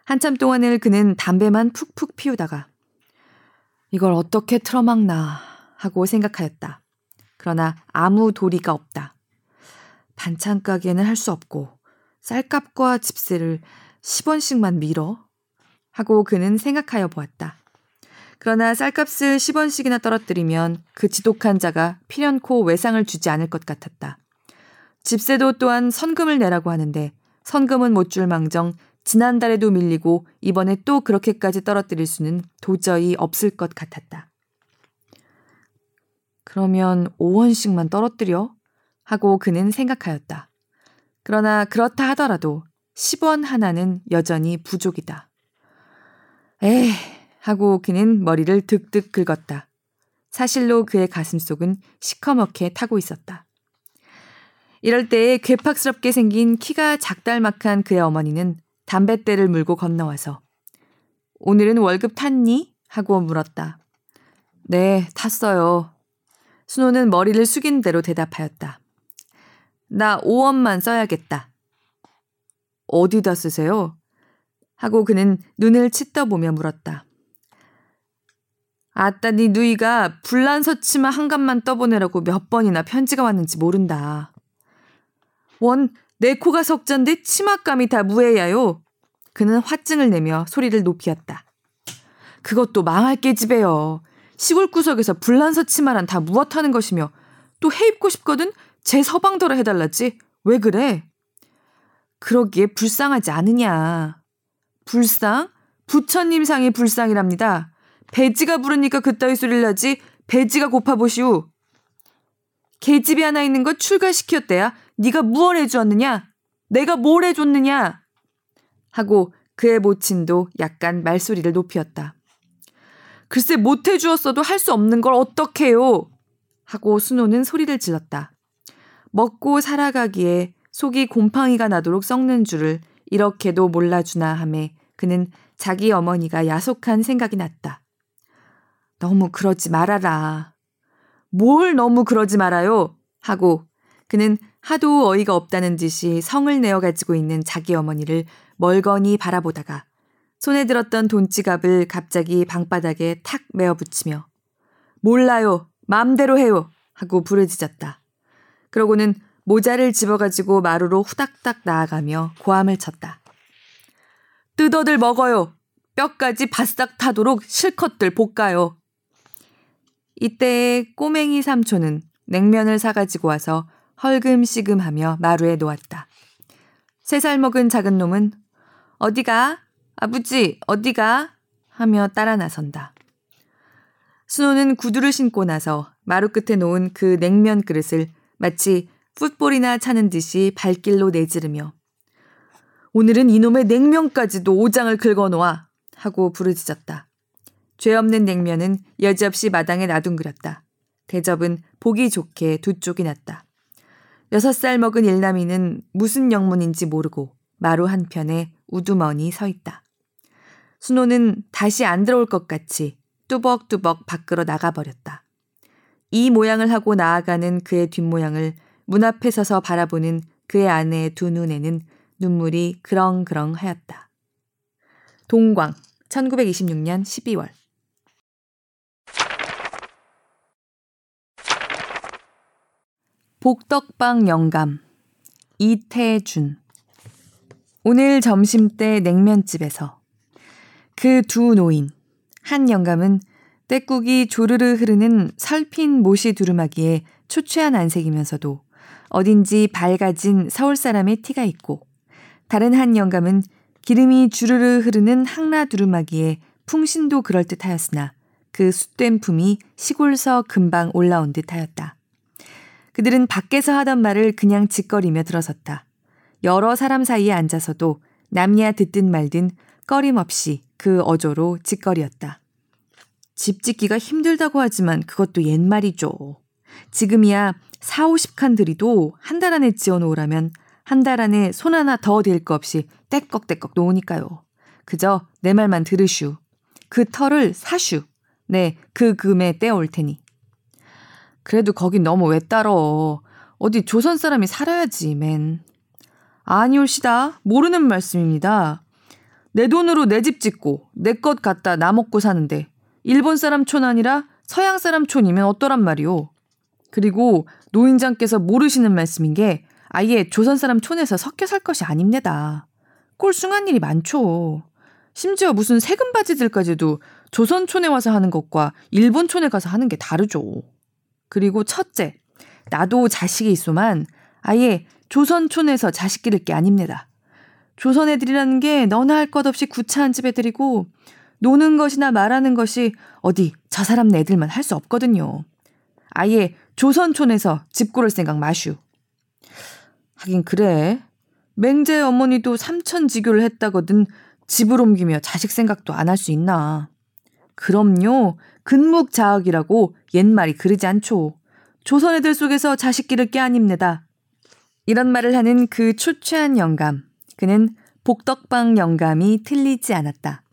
한참 동안을 그는 담배만 푹푹 피우다가 이걸 어떻게 틀어막나 하고 생각하였다. 그러나 아무 도리가 없다. 반찬 가게는 할 수 없고 쌀값과 집세를 10원씩만 밀어 하고 그는 생각하여 보았다. 그러나 쌀값을 10원씩이나 떨어뜨리면 그 지독한 자가 필연코 외상을 주지 않을 것 같았다. 집세도 또한 선금을 내라고 하는데 선금은 못 줄 망정 지난달에도 밀리고 이번에 또 그렇게까지 떨어뜨릴 수는 도저히 없을 것 같았다. 그러면 5원씩만 떨어뜨려? 하고 그는 생각하였다. 그러나 그렇다 하더라도 10원 하나는 여전히 부족이다. 에 하고 그는 머리를 득득 긁었다. 사실로 그의 가슴 속은 시커멓게 타고 있었다. 이럴 때에 괴팍스럽게 생긴 키가 작달막한 그의 어머니는 담뱃대를 물고 건너와서 오늘은 월급 탔니? 하고 물었다. 네, 탔어요. 순호는 머리를 숙인 대로 대답하였다. 나 5원만 써야겠다. 어디다 쓰세요? 하고 그는 눈을 치떠보며 물었다. 아따 니 누이가 불란서 치마 한 갑만 떠보내라고 몇 번이나 편지가 왔는지 모른다. 원, 내 코가 석잔데 치맛감이 다 무해야요. 그는 화증을 내며 소리를 높이었다. 그것도 망할 깨집애요. 시골 구석에서 불란서 치마란 다 무엇하는 것이며 또 해 입고 싶거든 제 서방더러 해달라지. 왜 그래? 그러기에 불쌍하지 않으냐. 불상? 부처님 상이 불상이랍니다. 배지가 부르니까 그따위 소리를 하지 배지가 고파보시오. 계집이 하나 있는 거 출가시켰대야. 네가 무얼 해주었느냐? 내가 뭘 해줬느냐? 하고 그의 모친도 약간 말소리를 높였다. 글쎄 못 해 주었어도 할 수 없는 걸 어떡해요? 하고 순호는 소리를 질렀다. 먹고 살아가기에 속이 곰팡이가 나도록 썩는 줄을 이렇게도 몰라주나 함에 그는 자기 어머니가 야속한 생각이 났다. 너무 그러지 말아라. 뭘 너무 그러지 말아요. 하고 그는 하도 어이가 없다는 듯이 성을 내어 가지고 있는 자기 어머니를 멀거니 바라보다가 손에 들었던 돈지갑을 갑자기 방바닥에 탁 메어 붙이며 몰라요. 맘대로 해요. 하고 부르짖었다. 그러고는 모자를 집어가지고 마루로 후닥닥 나아가며 고함을 쳤다. 뜯어들 먹어요. 뼈까지 바싹 타도록 실컷들 볶아요. 이때 꼬맹이 삼촌은 냉면을 사가지고 와서 헐금시금하며 마루에 놓았다. 세 살 먹은 작은 놈은 어디가? 아버지, 어디가? 하며 따라 나선다. 순호는 구두를 신고 나서 마루 끝에 놓은 그 냉면 그릇을 마치 풋볼이나 차는 듯이 발길로 내지르며 오늘은 이놈의 냉면까지도 오장을 긁어놓아 하고 부르짖었다. 죄 없는 냉면은 여지없이 마당에 놔둔그렸다. 대접은 보기 좋게 두 쪽이 났다. 여섯 살 먹은 일남이는 무슨 영문인지 모르고 마루 한편에 우두머니 서 있다. 순호는 다시 안 들어올 것 같이 뚜벅뚜벅 밖으로 나가버렸다. 이 모양을 하고 나아가는 그의 뒷모양을 문 앞에 서서 바라보는 그의 아내의 두 눈에는 눈물이 그렁그렁 하였다. 동광, 1926년 12월. 복덕방 영감, 이태준. 오늘 점심때 냉면집에서 그 두 노인, 한 영감은 떼국이 조르르 흐르는 설핀 모시 두루마기에 초췌한 안색이면서도 어딘지 밝아진 서울 사람의 티가 있고 다른 한 영감은 기름이 주르르 흐르는 항라 두루마기에 풍신도 그럴듯하였으나 그 숫된 품이 시골서 금방 올라온 듯하였다. 그들은 밖에서 하던 말을 그냥 짓거리며 들어섰다. 여러 사람 사이에 앉아서도 남야 듣든 말든 꺼림없이 그 어조로 짓거리였다. 집 짓기가 힘들다고 하지만 그것도 옛말이죠. 지금이야 4, 50칸 들이도 한 달 안에 지어 놓으라면 한 달 안에 손 하나 더 댈 거 없이 떼꺽떼꺽 놓으니까요. 그저 내 말만 들으슈. 그 털을 사슈. 네, 그 금에 떼올 테니. 그래도 거긴 너무 왜 따러. 어디 조선 사람이 살아야지, 맨. 아니올시다. 모르는 말씀입니다. 내 돈으로 내 집 짓고 내 것 갖다 나 먹고 사는데 일본 사람 촌 아니라 서양 사람 촌이면 어떠란 말이오. 그리고 노인장께서 모르시는 말씀인 게 아예 조선 사람 촌에서 섞여 살 것이 아닙니다. 꼴숭한 일이 많죠. 심지어 무슨 세금 바지들까지도 조선 촌에 와서 하는 것과 일본 촌에 가서 하는 게 다르죠. 그리고 첫째, 나도 자식이 있소만 아예 조선 촌에서 자식 기를 게 아닙니다. 조선 애들이라는 게 너나 할 것 없이 구차한 집 애들이고 노는 것이나 말하는 것이 어디 저 사람 애들만 할 수 없거든요. 아예 조선촌에서 집 고를 생각 마슈. 하긴 그래. 맹자의 어머니도 삼천지교를 했다거든 집을 옮기며 자식 생각도 안 할 수 있나. 그럼요. 근묵자학이라고 옛말이 그러지 않죠. 조선 애들 속에서 자식 기를 게 아닙니다. 이런 말을 하는 그 초췌한 영감. 그는 복덕방 영감이 틀리지 않았다.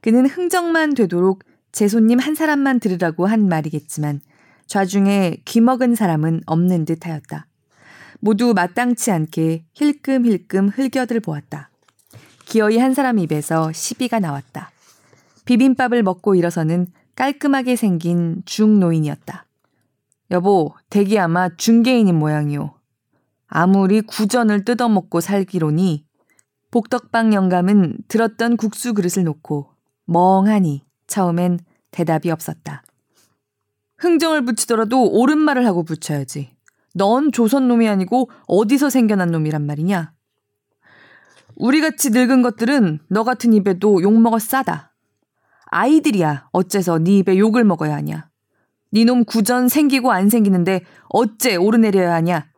그는 흥정만 되도록 제 손님 한 사람만 들으라고 한 말이겠지만 좌중에 귀먹은 사람은 없는 듯 하였다. 모두 마땅치 않게 힐끔힐끔 흘겨들 보았다. 기어이 한 사람 입에서 시비가 나왔다. 비빔밥을 먹고 일어서는 깔끔하게 생긴 중노인이었다. 여보, 댁이 아마 중개인인 모양이오. 아무리 구전을 뜯어먹고 살기로니 복덕방 영감은 들었던 국수 그릇을 놓고 멍하니 처음엔 대답이 없었다. 흥정을 붙이더라도 옳은 말을 하고 붙여야지. 넌 조선 놈이 아니고 어디서 생겨난 놈이란 말이냐? 우리같이 늙은 것들은 너 같은 입에도 욕먹어 싸다. 아이들이야 어째서 네 입에 욕을 먹어야 하냐? 네놈 구전 생기고 안 생기는데 어째 오르내려야 하냐?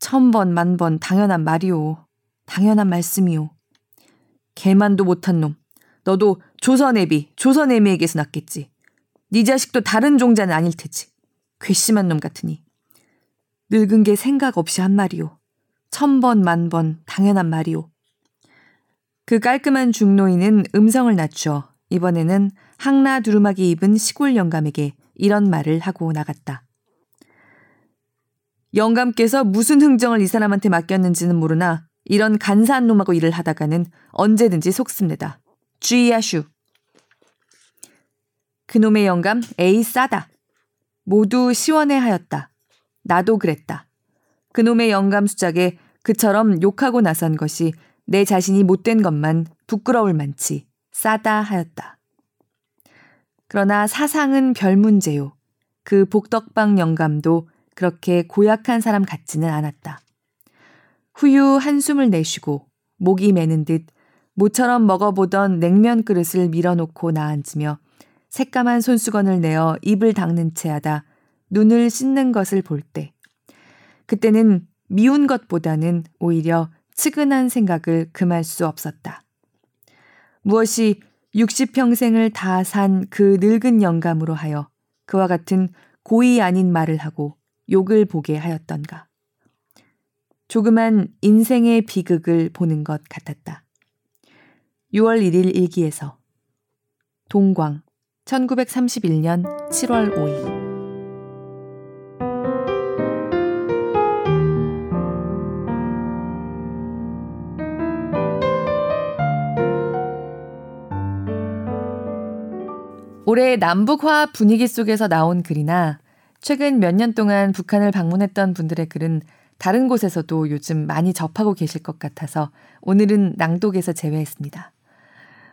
천번 만번 당연한 말이오. 당연한 말씀이오. 개만도 못한 놈. 너도 조선애비, 조선애미에게서 났겠지. 네 자식도 다른 종자는 아닐 테지. 괘씸한 놈 같으니. 늙은 게 생각 없이 한 말이오. 천번 만번 당연한 말이오. 그 깔끔한 중노인은 음성을 낮춰 이번에는 항라 두루마기 입은 시골 영감에게 이런 말을 하고 나갔다. 영감께서 무슨 흥정을 이 사람한테 맡겼는지는 모르나 이런 간사한 놈하고 일을 하다가는 언제든지 속습니다. 주의하슈. 그놈의 영감 에이 싸다. 모두 시원해 하였다. 나도 그랬다. 그놈의 영감 수작에 그처럼 욕하고 나선 것이 내 자신이 못된 것만 부끄러울 만치 싸다 하였다. 그러나 사상은 별 문제요. 그 복덕방 영감도 그렇게 고약한 사람 같지는 않았다. 후유 한숨을 내쉬고 목이 매는 듯 모처럼 먹어보던 냉면 그릇을 밀어놓고 나앉으며 새까만 손수건을 내어 입을 닦는 채 하다 눈을 씻는 것을 볼 때, 그때는 미운 것보다는 오히려 측은한 생각을 금할 수 없었다. 무엇이 60평생을 다 산 그 늙은 영감으로 하여 그와 같은 고의 아닌 말을 하고 욕을 보게 하였던가. 조그만 인생의 비극을 보는 것 같았다. 6월 1일 일기에서 동광 1931년 7월 5일 올해 남북화 분위기 속에서 나온 글이나 최근 몇 년 동안 북한을 방문했던 분들의 글은 다른 곳에서도 요즘 많이 접하고 계실 것 같아서 오늘은 낭독에서 제외했습니다.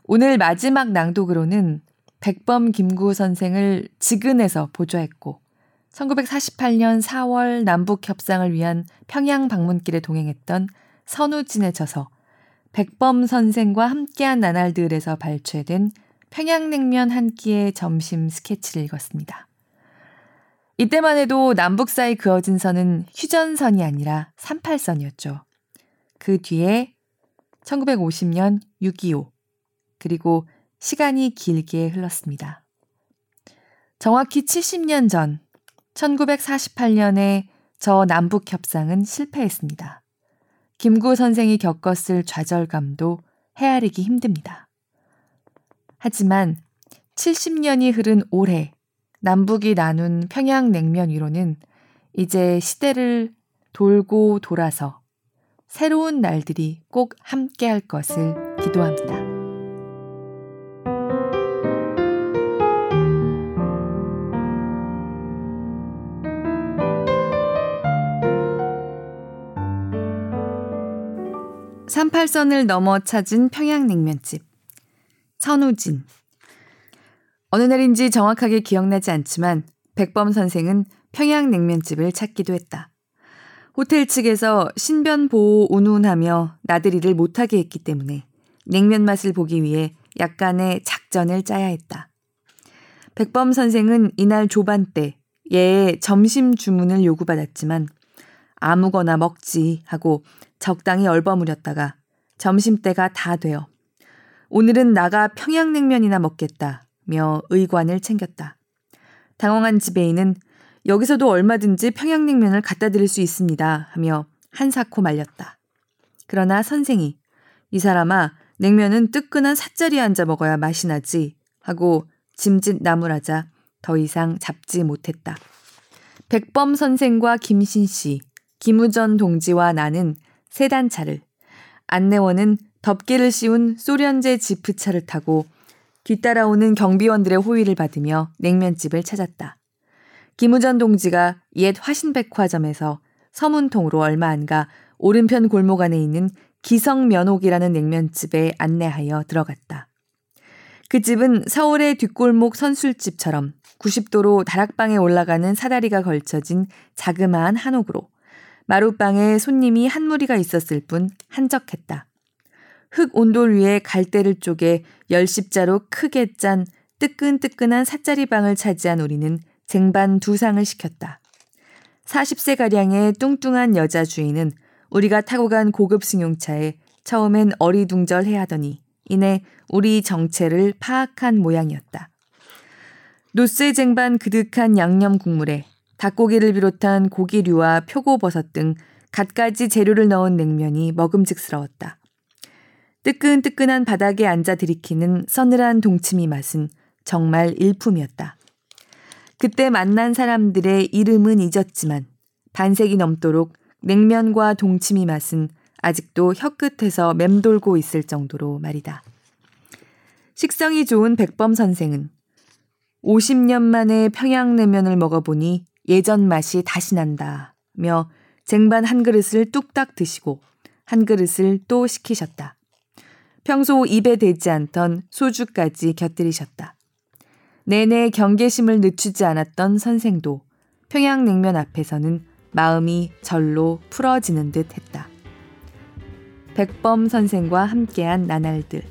오늘 마지막 낭독으로는 백범 김구 선생을 지근에서 보좌했고 1948년 4월 남북 협상을 위한 평양 방문길에 동행했던 선우진의 저서 백범 선생과 함께한 나날들에서 발췌된 평양냉면 한 끼의 점심 스케치를 읽었습니다. 이때만 해도 남북 사이 그어진 선은 휴전선이 아니라 38선이었죠. 그 뒤에 1950년 6.25 그리고 시간이 길게 흘렀습니다. 정확히 70년 전 1948년에 저 남북 협상은 실패했습니다. 김구 선생이 겪었을 좌절감도 헤아리기 힘듭니다. 하지만 70년이 흐른 올해 남북이 나눈 평양냉면 위로는 이제 시대를 돌고 돌아서 새로운 날들이 꼭 함께 할 것을 기도합니다. 삼팔선을 넘어 찾은 평양냉면집. 선우진. 어느 날인지 정확하게 기억나지 않지만 백범 선생은 평양냉면집을 찾기도 했다. 호텔 측에서 신변 보호 운운하며 나들이를 못하게 했기 때문에 냉면 맛을 보기 위해 약간의 작전을 짜야 했다. 백범 선생은 이날 조반 때 얘의 점심 주문을 요구받았지만 아무거나 먹지 하고 적당히 얼버무렸다가 점심때가 다 되어 오늘은 나가 평양냉면이나 먹겠다며 의관을 챙겼다. 당황한 지배인은 여기서도 얼마든지 평양냉면을 갖다 드릴 수 있습니다 하며 한사코 말렸다. 그러나 선생이 이 사람아 냉면은 뜨끈한 삿자리에 앉아 먹어야 맛이 나지 하고 짐짓 나무라자 더 이상 잡지 못했다. 백범 선생과 김신 씨, 김우전 동지와 나는 세단 차를, 안내원은 덮개를 씌운 소련제 지프차를 타고 뒤따라오는 경비원들의 호의를 받으며 냉면집을 찾았다. 김우전 동지가 옛 화신백화점에서 서문통으로 얼마 안 가 오른편 골목 안에 있는 기성면옥이라는 냉면집에 안내하여 들어갔다. 그 집은 서울의 뒷골목 선술집처럼 90도로 다락방에 올라가는 사다리가 걸쳐진 자그마한 한옥으로 마룻방에 손님이 한 무리가 있었을 뿐 한적했다. 흙 온돌 위에 갈대를 쪼개 열십자로 크게 짠 뜨끈뜨끈한 사짜리방을 차지한 우리는 쟁반 두 상을 시켰다. 40세가량의 뚱뚱한 여자 주인은 우리가 타고 간 고급 승용차에 처음엔 어리둥절해 하더니 이내 우리 정체를 파악한 모양이었다. 노쇠 쟁반 그득한 양념 국물에 닭고기를 비롯한 고기류와 표고버섯 등 갖가지 재료를 넣은 냉면이 먹음직스러웠다. 뜨끈뜨끈한 바닥에 앉아 들이키는 서늘한 동치미 맛은 정말 일품이었다. 그때 만난 사람들의 이름은 잊었지만 반세기 넘도록 냉면과 동치미 맛은 아직도 혀끝에서 맴돌고 있을 정도로 말이다. 식성이 좋은 백범 선생은 50년 만에 평양냉면을 먹어보니 예전 맛이 다시 난다며 쟁반 한 그릇을 뚝딱 드시고 한 그릇을 또 시키셨다. 평소 입에 대지 않던 소주까지 곁들이셨다. 내내 경계심을 늦추지 않았던 선생도 평양냉면 앞에서는 마음이 절로 풀어지는 듯 했다. 백범 선생과 함께한 나날들.